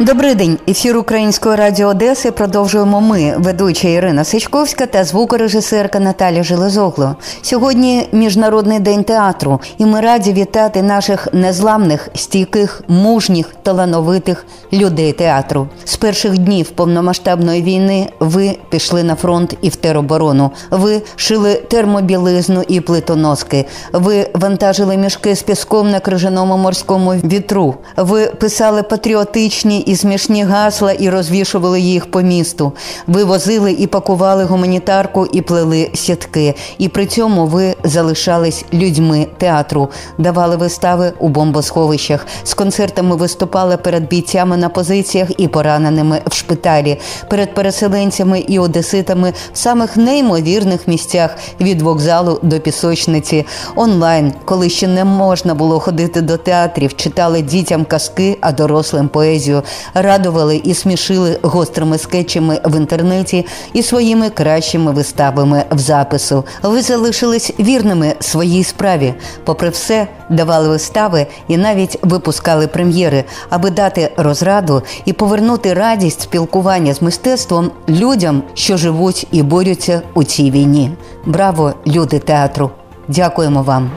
Добрий день, ефір Української радіо Одеси. Продовжуємо ми, ведуча Ірина Сичковська та звукорежисерка Наталя Железогло. Сьогодні міжнародний день театру, і ми раді вітати наших незламних, стійких, мужніх, талановитих людей театру. З перших днів повномасштабної війни ви пішли на фронт і в тероборону. Ви шили термобілизну і плитоноски. Ви вантажили мішки з піском на крижаному морському вітру. Ви писали патріотичні і смішні гасла і розвішували їх по місту. Ви возили і пакували гуманітарку і плели сітки. І при цьому ви залишались людьми театру, давали вистави у бомбосховищах. З концертами виступали перед бійцями на позиціях і пораненими в шпиталі, перед переселенцями і одеситами в самих неймовірних місцях від вокзалу до пісочниці. Онлайн, коли ще не можна було ходити до театрів, читали дітям казки, а дорослим поезію радували і смішили гострими скетчами в інтернеті і своїми кращими виставами в запису. Ви залишились вірними своїй справі. Попри все, давали вистави і навіть випускали прем'єри, аби дати розраду і повернути радість спілкування з мистецтвом людям, що живуть і борються у цій війні. Браво, люди театру! Дякуємо вам.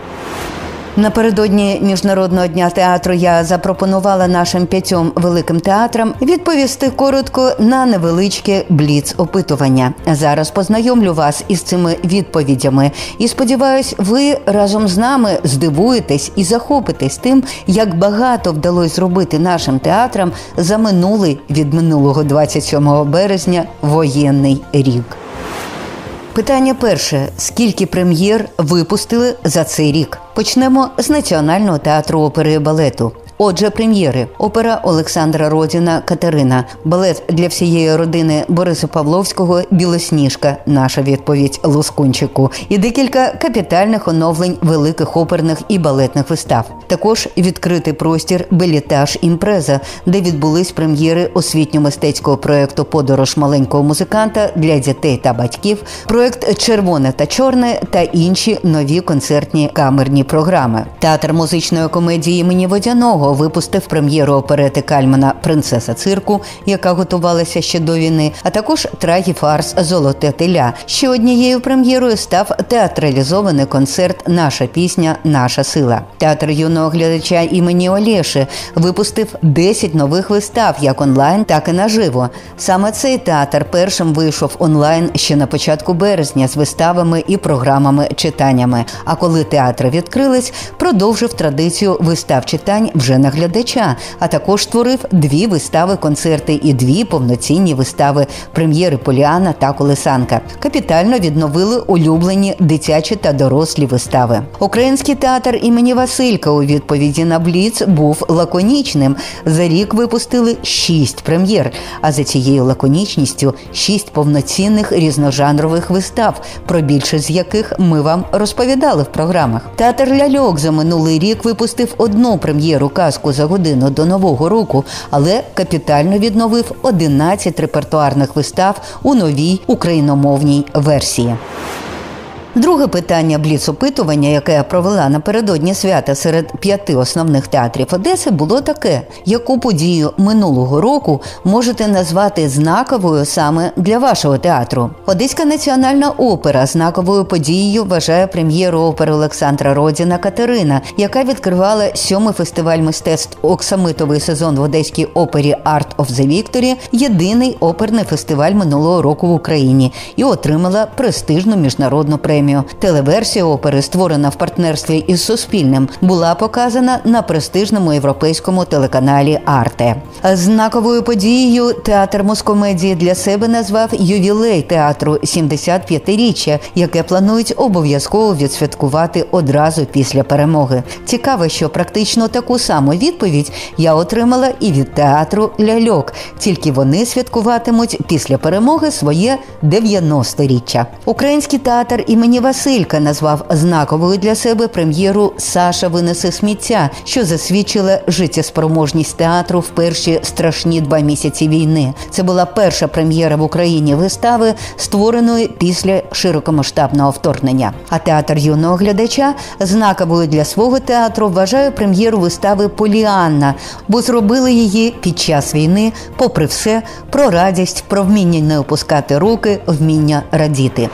Напередодні міжнародного дня театру я запропонувала нашим п'ятьом великим театрам відповісти коротко на невеличке бліц опитування. Зараз познайомлю вас із цими відповідями і сподіваюсь, ви разом з нами здивуєтесь і захопитесь тим, як багато вдалося зробити нашим театрам за минулий від минулого 27 березня воєнний рік. Питання перше: скільки прем'єр випустили за цей рік? Почнемо з Національного театру опери і балету. Отже, прем'єри, опера Олександра Родіна Катерина, балет для всієї родини Бориса Павловського Білосніжка. Наша відповідь Лускунчику, і декілька капітальних оновлень великих оперних і балетних вистав. Також відкритий простір Белітаж імпреза, де відбулись прем'єри освітньо-мистецького проекту Подорож маленького музиканта для дітей та батьків, проект Червоне та чорне та інші нові концертні камерні програми. Театр музичної комедії імені Водяного випустив прем'єру оперети Кальмана Принцеса цирку, яка готувалася ще до війни, а також трагіфарс Золоте теля. Ще однією прем'єрою став театралізований концерт Наша пісня, наша сила. Театр юного глядача імені Олєши випустив 10 нових вистав, як онлайн, так і наживо. Саме цей театр першим вийшов онлайн ще на початку березня з виставами і програмами читаннями. А коли театри відкрились, продовжив традицію вистав читань вже на глядача, а також створив дві вистави, концерти і дві повноцінні вистави прем'єри Поліана та Колесанка. Капітально відновили улюблені дитячі та дорослі вистави. Український театр імені Василька у відповіді на Бліц був лаконічним. За рік випустили шість прем'єр. А за цією лаконічністю шість повноцінних різножанрових вистав, про більшість з яких ми вам розповідали в програмах. Театр ляльок за минулий рік випустив одну прем'єру казку за годину до нового року, але капітально відновив 11 репертуарних вистав у новій україномовній версії. Друге питання бліц-опитування, яке я провела напередодні свята серед п'яти основних театрів Одеси, було таке: яку подію минулого року можете назвати знаковою саме для вашого театру? Одеська національна опера знаковою подією вважає прем'єру опери Олександра Родіна Катерина, яка відкривала сьомий фестиваль мистецтв Оксамитовий сезон в Одеській опері Art of the Victory, єдиний оперний фестиваль минулого року в Україні, і отримала престижну міжнародну премію премію. Телеверсія опери, створена в партнерстві із Суспільним, була показана на престижному європейському телеканалі Арте. Знаковою подією театр Москомедії для себе назвав ювілей театру 75-річчя, яке планують обов'язково відсвяткувати одразу після перемоги. Цікаво, що практично таку саму відповідь я отримала і від театру Ляльок, тільки вони святкуватимуть після перемоги своє 90-річчя. Український театр імені імені Василька назвав знаковою для себе прем'єру Саша винесе сміття, що засвідчила життєспроможність театру в перші страшні два місяці війни. Це була перша прем'єра в Україні вистави, створеної після широкомасштабного вторгнення. А театр юного глядача знаковою для свого театру вважає прем'єру вистави Поліанна, бо зробили її під час війни, попри все, про радість, про вміння не опускати руки, вміння радіти.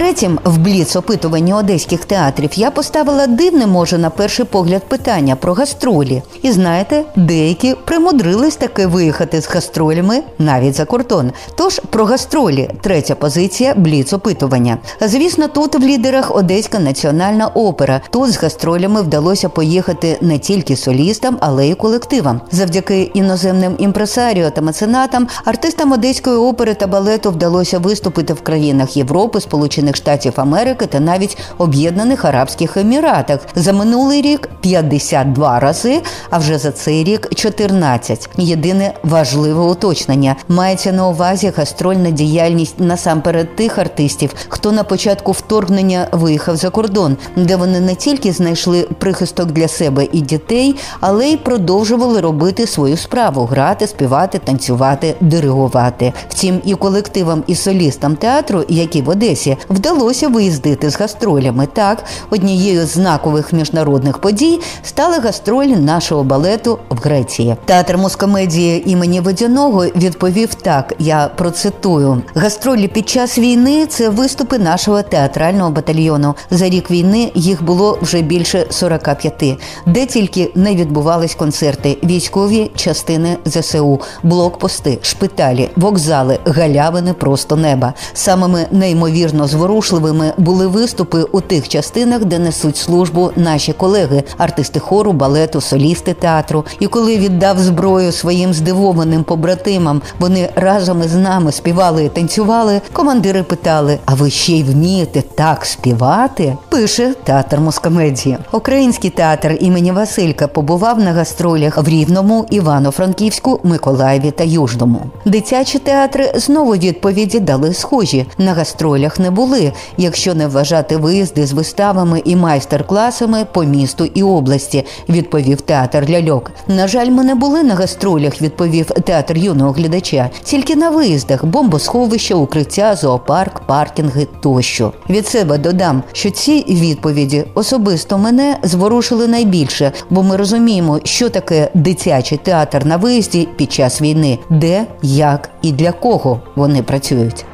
Третім в бліц опитуванні одеських театрів я поставила дивне, може, на перший погляд питання про гастролі. І знаєте, деякі примудрились таки виїхати з гастролями навіть за кордон. Тож про гастролі третя позиція бліц опитування. Звісно, тут в лідерах Одеська національна опера. Тут з гастролями вдалося поїхати не тільки солістам, але й колективам. Завдяки іноземним імпресаріо та меценатам, артистам Одеської опери та балету вдалося виступити в країнах Європи, Сполучених. Сполучених Штатів Америки та навіть Об'єднаних Арабських Еміратах. За минулий рік 52 рази, а вже за цей рік 14. Єдине важливе уточнення мається на увазі гастрольна діяльність насамперед тих артистів, хто на початку вторгнення виїхав за кордон, де вони не тільки знайшли прихисток для себе і дітей, але й продовжували робити свою справу грати, співати, танцювати, диригувати. Втім, і колективам, і солістам театру, які в Одесі, вдалося виїздити з гастролями. Так, однією з знакових міжнародних подій стали гастролі нашого балету в Греції. Театр мускомедії імені Водяного відповів так: я процитую: гастролі під час війни це виступи нашого театрального батальйону. За рік війни їх було вже більше 45, де тільки не відбувались концерти, військові частини ЗСУ, блокпости, шпиталі, вокзали, галявини просто неба. Самими неймовірно зворотними зворушливими були виступи у тих частинах, де несуть службу наші колеги, артисти хору, балету, солісти театру. І коли віддав зброю своїм здивованим побратимам, вони разом із нами співали і танцювали. Командири питали: А ви ще й вмієте так співати? Пише театр Москомедії. Український театр імені Василька побував на гастролях в Рівному, Івано-Франківську, Миколаєві та Южному. Дитячі театри знову відповіді дали схожі. На гастролях не були були, якщо не вважати виїзди з виставами і майстер-класами по місту і області, відповів театр ляльок. На жаль, ми не були на гастролях, відповів театр юного глядача, тільки на виїздах, бомбосховища, укриття, зоопарк, паркінги тощо. Від себе додам, що ці відповіді особисто мене зворушили найбільше, бо ми розуміємо, що таке дитячий театр на виїзді під час війни, де, як і для кого вони працюють.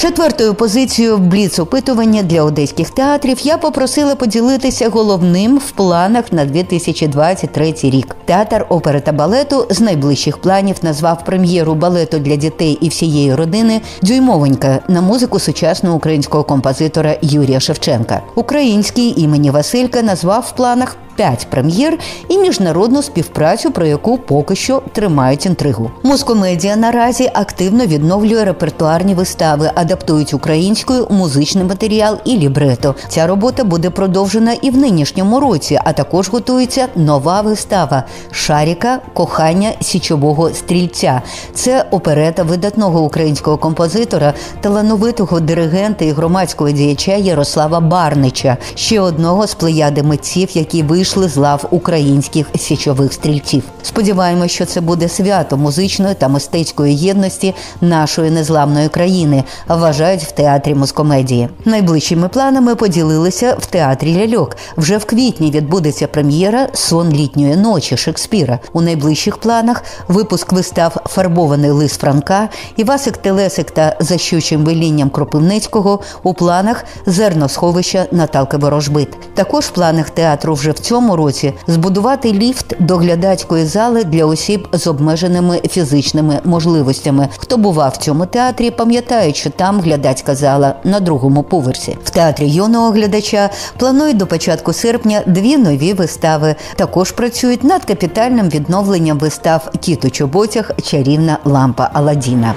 Четвертою позицією в бліц опитування для одеських театрів я попросила поділитися головним в планах на 2023 рік. Театр опери та балету з найближчих планів назвав прем'єру балету для дітей і всієї родини Дюймовенька на музику сучасного українського композитора Юрія Шевченка. Український імені Василька назвав в планах п'ять прем'єр і міжнародну співпрацю, про яку поки що тримають інтригу. Москомедія наразі активно відновлює репертуарні вистави, адаптують українською музичний матеріал і лібрето. Ця робота буде продовжена і в нинішньому році, а також готується нова вистава Шаріка Кохання січового стрільця. Це оперета видатного українського композитора, талановитого диригента і громадського діяча Ярослава Барнича, ще одного з плеяди митців, які вийшли вийшли з лав українських січових стрільців. Сподіваємось, що це буде свято музичної та мистецької єдності нашої незламної країни. Вважають в театрі Москомедії. Найближчими планами поділилися в театрі Ляльок. Вже в квітні відбудеться прем'єра Сон літньої ночі Шекспіра. У найближчих планах випуск вистав Фарбований лис Франка, Івасик Телесик та за щучим велінням Кропивницького у планах зерносховища Наталки Ворожбит. Також в планах театру вже в цьому цьому році збудувати ліфт до глядацької зали для осіб з обмеженими фізичними можливостями. Хто бував в цьому театрі, пам'ятають, що там глядацька зала на другому поверсі. В театрі юного глядача планують до початку серпня дві нові вистави. Також працюють над капітальним відновленням вистав Кіт чоботях, чарівна лампа Аладдіна.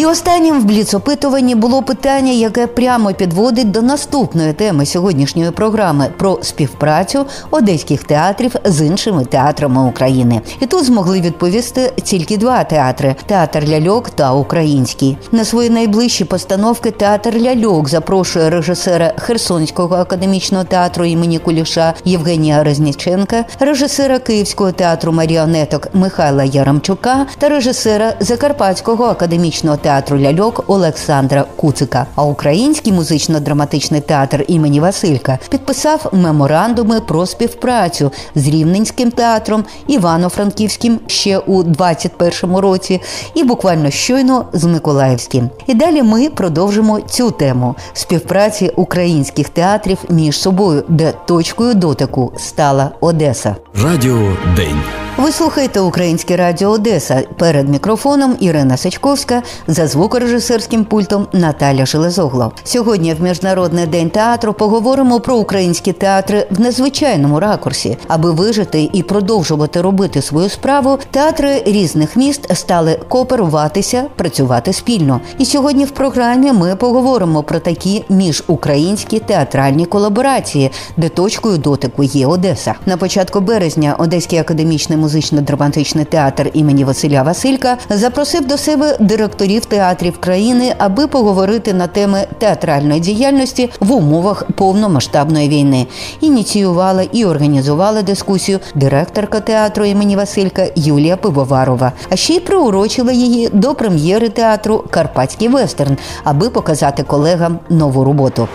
І останнім в бліцопитуванні було питання, яке прямо підводить до наступної теми сьогоднішньої програми про співпрацю одеських театрів з іншими театрами України. І тут змогли відповісти тільки два театри: театр ляльок та український. На свої найближчі постановки театр ляльок запрошує режисера Херсонського академічного театру імені Куліша Євгенія Резніченка, режисера Київського театру маріонеток Михайла Яремчука та режисера Закарпатського академічного театру ляльок Олександра Куцика. А український музично-драматичний театр імені Василька підписав меморандуми про співпрацю з Рівненським театром, Івано-Франківським ще у 21-му році, і буквально щойно з Миколаївським. І далі ми продовжимо цю тему співпраці українських театрів між собою, де точкою дотику стала Одеса. Радіо День. Ви слухаєте Українське Радіо Одеса. Перед мікрофоном Ірина Сачковська за звукорежисерським пультом Наталя Железогло. Сьогодні в міжнародний день театру поговоримо про українські театри в незвичайному ракурсі, аби вижити і продовжувати робити свою справу. Театри різних міст стали кооперуватися, працювати спільно. І сьогодні в програмі ми поговоримо про такі міжукраїнські театральні колаборації, де точкою дотику є Одеса. На початку березня Одеський академічний музично-драматичний театр імені Василя Василька запросив до себе директорів театрів країни, аби поговорити на теми театральної діяльності в умовах повномасштабної війни. Ініціювала і організувала дискусію директорка театру імені Василька Юлія Пивоварова. А ще й приурочила її до прем'єри театру Карпатський вестерн, аби показати колегам нову роботу.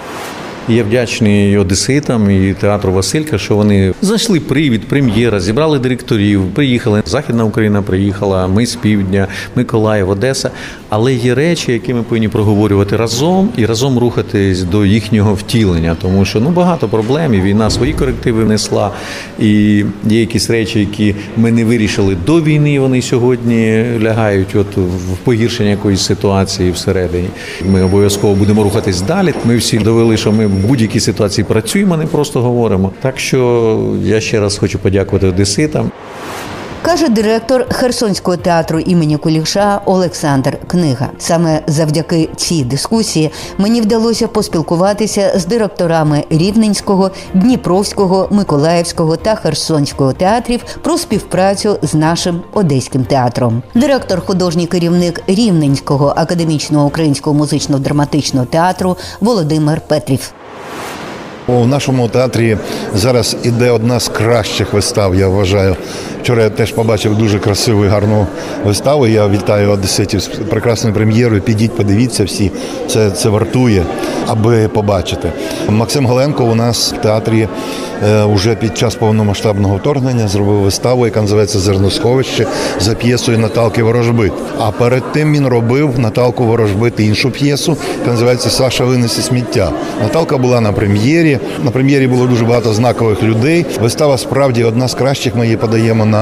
Я вдячний одеситам і театру Василька, що вони знайшли привід, прем'єра, зібрали директорів, приїхали. Західна Україна приїхала, ми з півдня, Миколаїв, Одеса. Але є речі, які ми повинні проговорювати разом і разом рухатись до їхнього втілення, тому що ну багато проблем. і Війна свої корективи внесла, і є якісь речі, які ми не вирішили до війни. Вони сьогодні лягають, от в погіршення якоїсь ситуації всередині. Ми обов'язково будемо рухатись далі. Ми всі довели, що ми будь-якій ситуації працюємо, не просто говоримо. Так що я ще раз хочу подякувати одеситам. Каже директор Херсонського театру імені Куліша Олександр Книга. Саме завдяки цій дискусії мені вдалося поспілкуватися з директорами Рівненського, Дніпровського, Миколаївського та Херсонського театрів про співпрацю з нашим одеським театром. Директор, художній керівник Рівненського академічного українського музично-драматичного театру Володимир Петрів. У нашому театрі зараз іде одна з кращих вистав, я вважаю. Вчора я теж побачив дуже красиву і гарну виставу. Я вітаю одеситів з прекрасною прем'єрою. Підіть, подивіться всі. Це це вартує, аби побачити. Максим Галенко у нас в театрі вже е, під час повномасштабного вторгнення зробив виставу, яка називається Зерносховище за п'єсою Наталки Ворожбит. А перед тим він робив Наталку Ворожбит іншу п'єсу, яка називається Саша винесе сміття. Наталка була на прем'єрі. На прем'єрі було дуже багато знакових людей. Вистава справді одна з кращих. Ми її подаємо на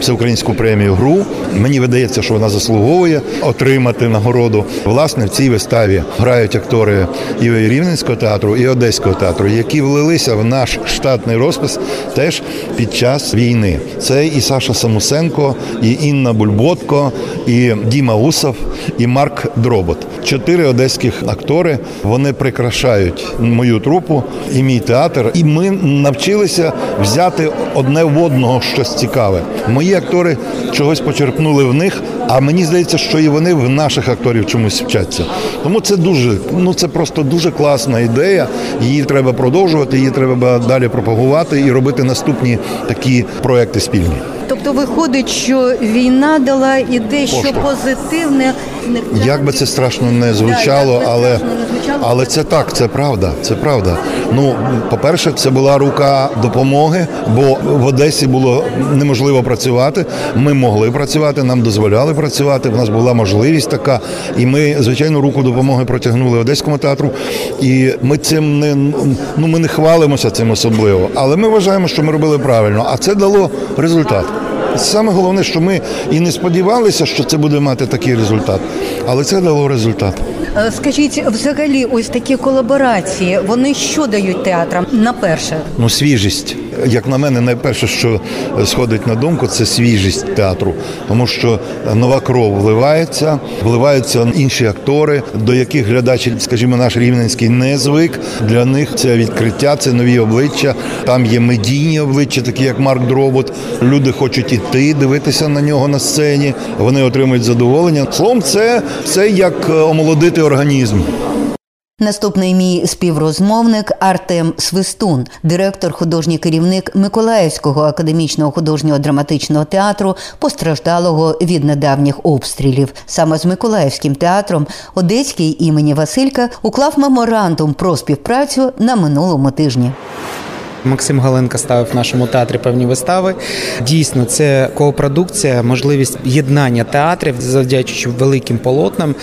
всеукраїнську премію гру. Мені видається, що вона заслуговує отримати нагороду. Власне, в цій виставі грають актори і Рівненського театру, і Одеського театру, які влилися в наш штатний розпис теж під час війни. Це і Саша Самусенко, і Інна Бульботко, і Діма Усов, і Марк Дробот. Чотири одеських актори вони прикрашають мою трупу і мій театр. І ми навчилися взяти одне в одного щось цікаве. Мої актори чогось почерпнули в них, а мені здається, що і вони в наших акторів чомусь вчаться. Тому це дуже, ну це просто дуже класна ідея. Її треба продовжувати, її треба далі пропагувати і робити наступні такі проекти спільні. Тобто виходить, що війна дала і дещо Поштовх. позитивне. Як би це страшно не звучало, але але це так, це правда. Це правда. Ну, по-перше, це була рука допомоги, бо в Одесі було неможливо працювати. Ми могли працювати, нам дозволяли працювати. В нас була можливість така, і ми, звичайно, руку допомоги протягнули одеському театру. І ми цим не ну ми не хвалимося цим особливо, але ми вважаємо, що ми робили правильно, а це дало результат. Саме головне, що ми і не сподівалися, що це буде мати такий результат, але це дало результат. Е, Скажіть, взагалі, ось такі колаборації, вони що дають театрам на перше? Ну, свіжість. Як на мене, найперше, що сходить на думку, це свіжість театру, тому що нова кров вливається, вливаються інші актори, до яких глядач, скажімо, наш рівненський не звик. Для них це відкриття, це нові обличчя. Там є медійні обличчя, такі як Марк Дробот. Люди хочуть іти, дивитися на нього на сцені. Вони отримують задоволення. Словом, це, це як омолодити організм. Наступний мій співрозмовник Артем Свистун, директор, художній керівник Миколаївського академічного художнього драматичного театру, постраждалого від недавніх обстрілів. Саме з Миколаївським театром Одеський імені Василька уклав меморандум про співпрацю на минулому тижні. Максим Галенко ставив в нашому театрі певні вистави. Дійсно, це коопродукція, можливість єднання театрів, завдячуючи великим полотнам.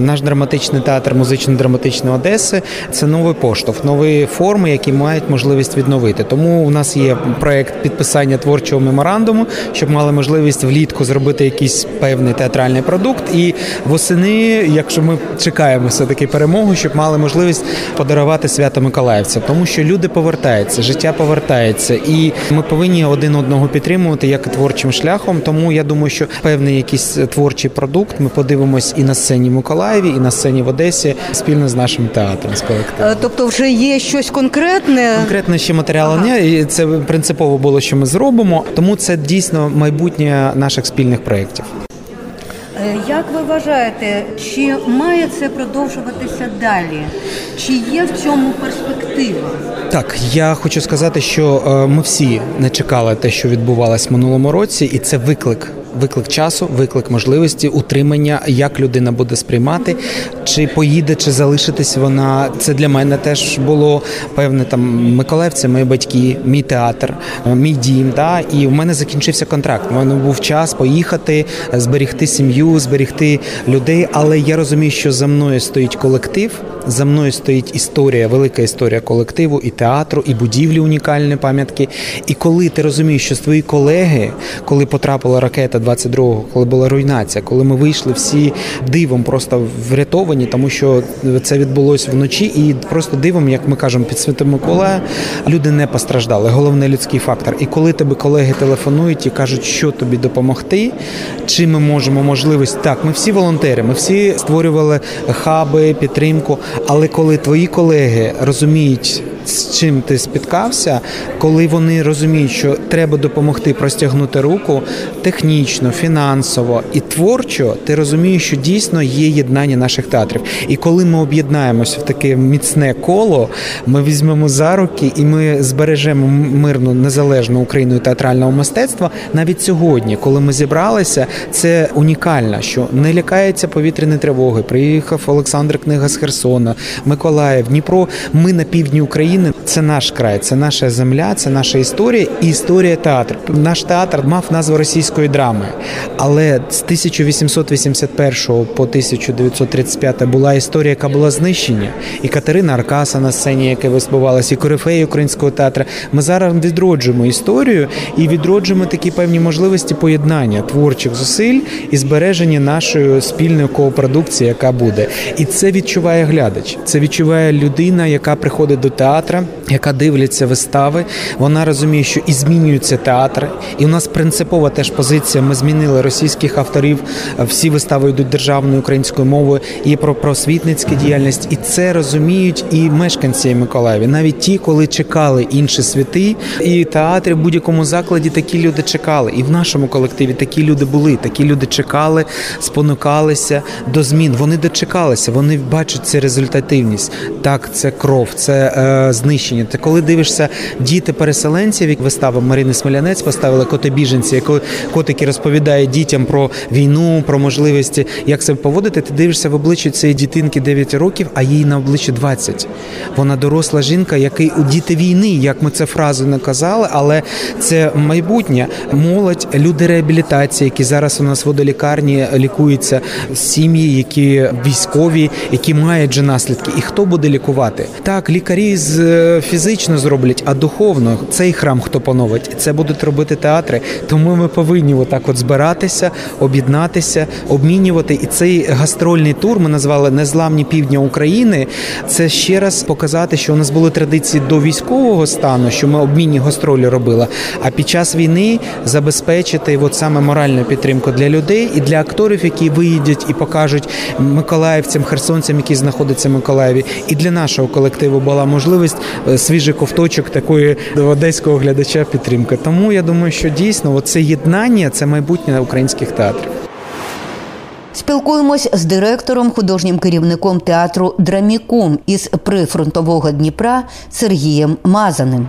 Наш драматичний театр музично-драматичної Одеси це новий поштовх, нові форми, які мають можливість відновити. Тому у нас є проект підписання творчого меморандуму, щоб мали можливість влітку зробити якийсь певний театральний продукт. І восени, якщо ми чекаємо все таки перемогу, щоб мали можливість подарувати свято Миколаївця, тому що люди повертаються життя повертається, і ми повинні один одного підтримувати як творчим шляхом. Тому я думаю, що певний якийсь творчий продукт ми подивимось і на сцені в Миколаєві, і на сцені в Одесі спільно з нашим театром з колективом. Е, тобто, вже є щось конкретне. Конкретно ще матеріалу ага. не і це принципово було, що ми зробимо. Тому це дійсно майбутнє наших спільних проєктів. Е, як ви вважаєте, чи має це продовжуватися далі? Чи є в цьому перспектива? Так, я хочу сказати, що е, ми всі не чекали те, що відбувалось в минулому році, і це виклик виклик часу, виклик можливості, утримання, як людина буде сприймати, чи поїде, чи залишитись вона. Це для мене теж було певне там Миколаївці, мої батьки, мій театр, мій дім. Да? І в мене закінчився контракт. У мене був час поїхати, зберігти сім'ю, зберігти людей. Але я розумію, що за мною стоїть колектив, за мною стоїть історія, велика історія колективу і театру, і будівлі унікальні пам'ятки. І коли ти розумієш, що твої колеги, коли потрапила ракета 22-го, коли була руйнація, коли ми вийшли всі дивом, просто врятовані, тому що це відбулося вночі, і просто дивом, як ми кажемо, під Святим Миколая, люди не постраждали. Головне людський фактор. І коли тебе колеги телефонують і кажуть, що тобі допомогти, чи ми можемо можливість так, ми всі волонтери, ми всі створювали хаби, підтримку. Але коли твої колеги розуміють з чим ти спіткався, коли вони розуміють, що треба допомогти простягнути руку технічно, фінансово і творчо, ти розумієш, що дійсно є єднання наших театрів. І коли ми об'єднаємося в таке міцне коло, ми візьмемо за руки і ми збережемо мирну незалежну Україну театрального мистецтва. Навіть сьогодні, коли ми зібралися, це унікально, що не лякається повітряні тривоги. Приїхав Олександр Книга з Херсона, Миколаїв, Дніпро. Ми на півдні України. України це наш край, це наша земля, це наша історія і історія театру. Наш театр мав назву російської драми, але з 1881 по 1935 була історія, яка була знищення. І Катерина Аркаса на сцені, яка виспівалася, і корифеї українського театру. Ми зараз відроджуємо історію і відроджуємо такі певні можливості поєднання творчих зусиль і збереження нашої спільної коопродукції, яка буде. І це відчуває глядач. Це відчуває людина, яка приходить до театру театра, яка дивляться вистави. Вона розуміє, що і змінюються театри. І у нас принципова теж позиція. Ми змінили російських авторів. Всі вистави йдуть державною українською мовою і про просвітницьку діяльність. І це розуміють і мешканці Миколаєві. Навіть ті, коли чекали інші світи, і театри в будь-якому закладі такі люди чекали. І в нашому колективі такі люди були. Такі люди чекали, спонукалися до змін. Вони дочекалися, вони бачать цю результативність. Так, це кров, це. Знищення. Ти коли дивишся діти переселенців, як вистава Марини Смолянець поставили коти біженці, яку котики розповідає дітям про війну, про можливості, як себе поводити. Ти дивишся в обличчя цієї дітинки 9 років, а їй на обличчі 20. Вона доросла жінка, який у діти війни, як ми це фразу не казали, але це майбутнє молодь, люди реабілітації, які зараз у нас в водолікарні лікуються, сім'ї, які військові, які мають же наслідки. І хто буде лікувати? Так, лікарі з фізично зроблять, а духовно цей храм хто поновить. Це будуть робити театри. Тому ми повинні отак от збиратися, об'єднатися, обмінювати. І цей гастрольний тур ми назвали Незламні півдня України. Це ще раз показати, що у нас були традиції до військового стану, що ми обмінні гастролі робили. А під час війни забезпечити от саме моральну підтримку для людей і для акторів, які виїдуть і покажуть миколаївцям, херсонцям, які знаходяться в Миколаєві, і для нашого колективу була можливість е, свіжий ковточок такої одеського глядача підтримки. Тому я думаю, що дійсно це єднання це майбутнє українських театрів. Спілкуємось з директором, художнім керівником театру Драмікум із прифронтового Дніпра Сергієм Мазаним.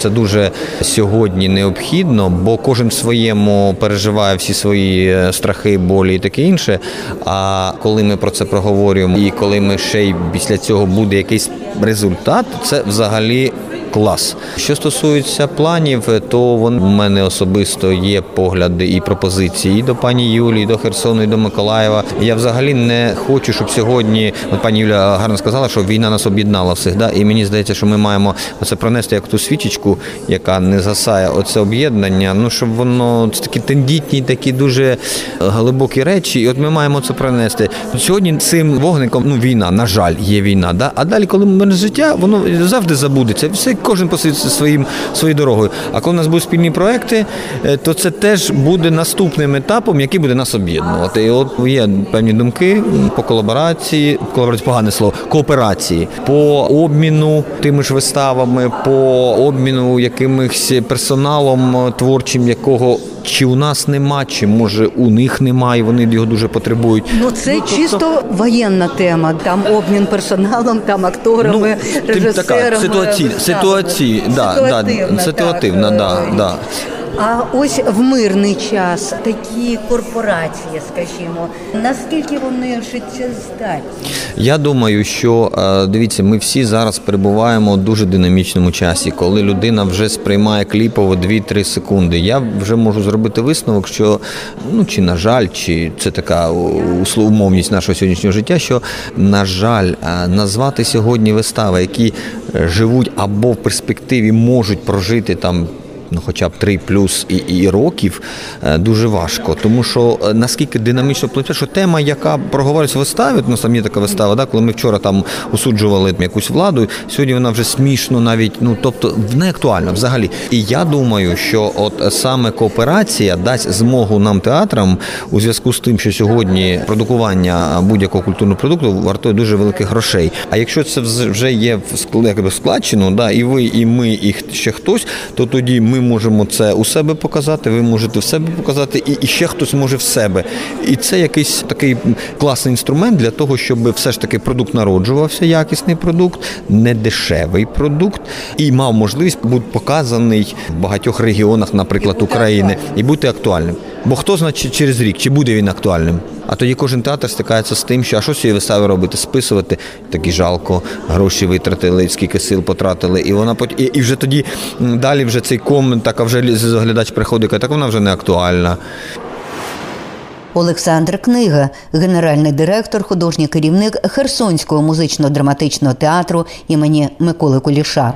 Це дуже сьогодні необхідно, бо кожен в своєму переживає всі свої е, страхи, болі і таке інше. А коли ми про це проговорюємо, і коли ми ще й після цього буде якийсь результат, це взагалі. Клас, що стосується планів, то вон у мене особисто є погляди і пропозиції і до пані Юлії, і до Херсону, і до Миколаєва. Я взагалі не хочу, щоб сьогодні от пані Юля гарно сказала, що війна нас об'єднала всіх. Да? І мені здається, що ми маємо це пронести як ту свічечку, яка не згасає оце об'єднання. Ну щоб воно це такі тендітні, такі дуже глибокі речі. І от ми маємо це пронести. Сьогодні цим вогником ну війна, на жаль, є війна. Да? А далі, коли ми життя, воно завжди забудеться. Все кожен по своїм своєю дорогою. А коли у нас будуть спільні проекти, е, то це теж буде наступним етапом, який буде нас об'єднувати. І от є певні думки по колаборації, колаборації погане слово, кооперації, по обміну тими ж виставами, по обміну якимось персоналом творчим, якого. Чи у нас нема, чи може у них немає, вони його дуже потребують. Ну це ну, чисто воєнна тема. Там обмін персоналом, там акторами, ну, режисерами. Така ситуаційна, ситуаційна, да, ситуативна, да, ситуативна, да, да. А ось в мирний час такі корпорації, скажімо, наскільки вони життєздатні? Я думаю, що е, дивіться, ми всі зараз перебуваємо у дуже динамічному часі, коли людина вже сприймає кліпово 2-3 секунди. Я вже можу зробити висновок, що ну чи на жаль, чи це така умовність нашого сьогоднішнього життя, що на жаль, е, назвати сьогодні вистави, які е, живуть або в перспективі можуть прожити там ну хоча б 3 плюс і, і років, е, дуже важко. Тому що е, наскільки динамічно плече, що тема, яка проговорюється в виставі, ну самі така вистава, да, коли ми вчора там осуджували якусь владу, сьогодні вона вже смішно навіть, ну тобто не актуальна взагалі. І я думаю, що от саме кооперація дасть змогу нам театрам у зв'язку з тим, що сьогодні продукування будь-якого культурного продукту вартує дуже великих грошей. А якщо це вже є в складчину, да, і ви, і ми, і ще хтось, то тоді ми можемо це у себе показати, ви можете в себе показати, і, і ще хтось може в себе. І це якийсь такий класний інструмент для того, щоб все ж таки продукт народжувався, якісний продукт, не дешевий продукт, і мав можливість бути показаний в багатьох регіонах, наприклад, України, і бути актуальним. Бо хто значить через рік, чи буде він актуальним? А тоді кожен театр стикається з тим, що а що цієї вистави робити? Списувати такі жалко, гроші витратили, скільки сил потратили, і вона і, і вже тоді далі вже цей комент, так а вже глядач приходить, так вона вже не актуальна. Олександр Книга, генеральний директор, художній керівник Херсонського музично-драматичного театру імені Миколи Куліша.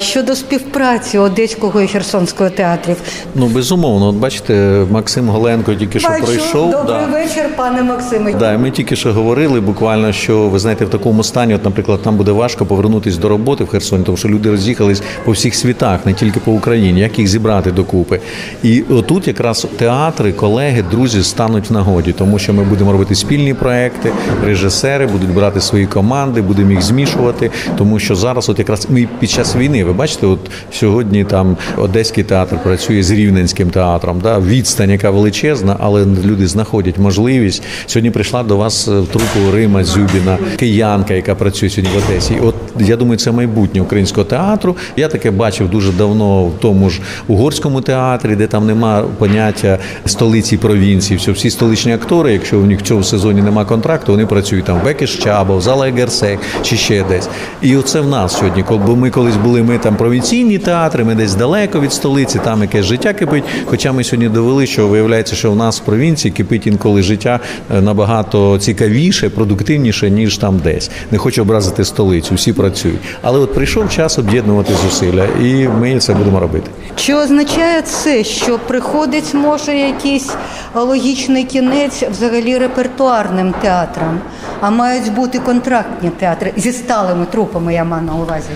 Щодо співпраці Одеського і Херсонського театрів, ну безумовно, от бачите, Максим Голенко тільки що Бачу. пройшов. Добрий да. вечір, пане Максиме. Да, ми тільки що говорили, буквально що ви знаєте, в такому стані, от, наприклад, нам буде важко повернутися до роботи в Херсоні, тому що люди роз'їхались по всіх світах, не тільки по Україні, як їх зібрати докупи. І отут якраз театри, колеги, друзі стануть в нагоді, тому що ми будемо робити спільні проекти, режисери будуть брати свої команди, будемо їх змішувати, тому що зараз, от якраз ми під час війни. Ви бачите, от сьогодні там Одеський театр працює з Рівненським театром. Да, Відстань, яка величезна, але люди знаходять можливість. Сьогодні прийшла до вас в трупу Рима Зюбіна, киянка, яка працює сьогодні в Одесі. От я думаю, це майбутнє українського театру. Я таке бачив дуже давно в тому ж угорському театрі, де там нема поняття столиці провінції. Все, всі столичні актори, якщо у них в цьому сезоні нема контракту, вони працюють там в Бекіш Чабов, Зала Егерсек чи ще десь. І оце в нас сьогодні, бо ми колись були ми там провінційні театри, ми десь далеко від столиці, там якесь життя кипить. Хоча ми сьогодні довели, що виявляється, що в нас в провінції кипить інколи життя е, набагато цікавіше, продуктивніше, ніж там десь. Не хочу образити столицю. Всі працюють працюють. Але от прийшов час об'єднувати зусилля, і ми це будемо робити. Чи означає це, що приходить може якийсь логічний кінець взагалі репертуарним театрам, а мають бути контрактні театри зі сталими трупами, я маю на увазі?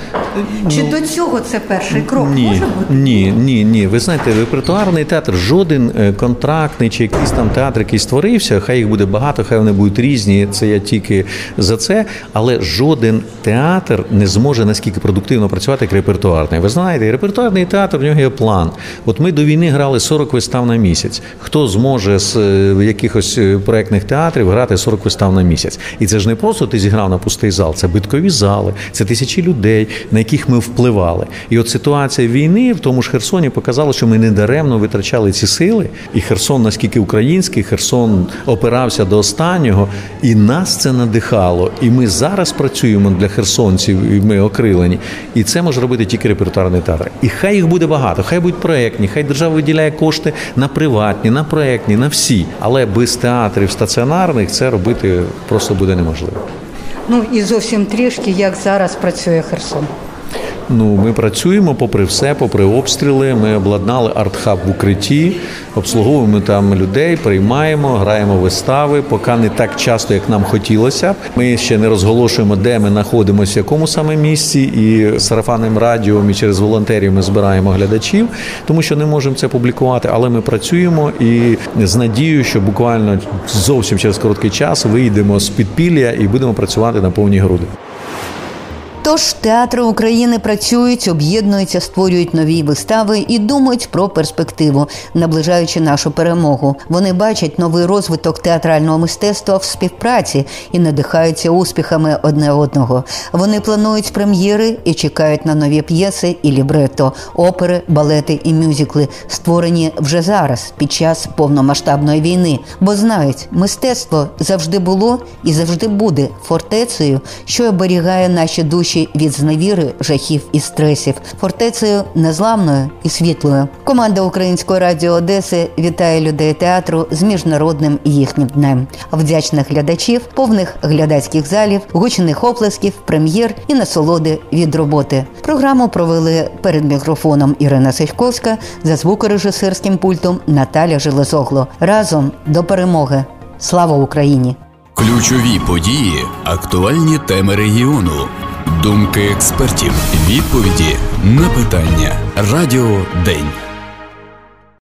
Чи до цього це перший крок? Ні, Може бути? ні, ні, ні. Ви знаєте, репертуарний театр, жоден е, контрактний чи якийсь там театр, який створився, хай їх буде багато, хай вони будуть різні. Це я тільки за це. Але жоден театр не зможе наскільки продуктивно працювати, як репертуарний. Ви знаєте, репертуарний театр в нього є план. От ми до війни грали 40 вистав на місяць. Хто зможе з е, якихось е, проектних театрів грати 40 вистав на місяць? І це ж не просто ти зіграв на пустий зал, це биткові зали, це тисячі людей, на яких ми впливали. І от ситуація війни в тому ж Херсоні показала, що ми не даремно витрачали ці сили. І Херсон, наскільки український, Херсон опирався до останнього, і нас це надихало. І ми зараз працюємо для херсонців, і ми окрилені. І це може робити тільки репертуарний театр. І хай їх буде багато, хай будуть проектні, хай держава виділяє кошти на приватні, на проектні, на всі. Але без театрів стаціонарних це робити просто буде неможливо. Ну і зовсім трішки, як зараз працює Херсон. Ну, ми працюємо попри все, попри обстріли. Ми обладнали артхаб в укритті, обслуговуємо там людей, приймаємо, граємо вистави. Поки не так часто, як нам хотілося. Ми ще не розголошуємо, де ми знаходимося, в якому саме місці, і сарафанним радіо і через волонтерів ми збираємо глядачів, тому що не можемо це публікувати. Але ми працюємо і з надією, що буквально зовсім через короткий час вийдемо з підпілля і будемо працювати на повні груди. Тож театри України працюють, об'єднуються, створюють нові вистави і думають про перспективу, наближаючи нашу перемогу. Вони бачать новий розвиток театрального мистецтва в співпраці і надихаються успіхами одне одного. Вони планують прем'єри і чекають на нові п'єси і лібрето, опери, балети і мюзикли, створені вже зараз під час повномасштабної війни, бо знають, мистецтво завжди було і завжди буде фортецею, що оберігає наші душі від зневіри, жахів і стресів, фортецею незламною і світлою. Команда Української радіо Одеси вітає людей театру з міжнародним їхнім днем. Вдячних глядачів, повних глядацьких залів, гучних оплесків, прем'єр і насолоди від роботи. Програму провели перед мікрофоном Ірина Сичковська за звукорежисерським пультом Наталя Железогло. Разом до перемоги. Слава Україні! Ключові події, актуальні теми регіону, думки експертів, відповіді на питання. Радіо День.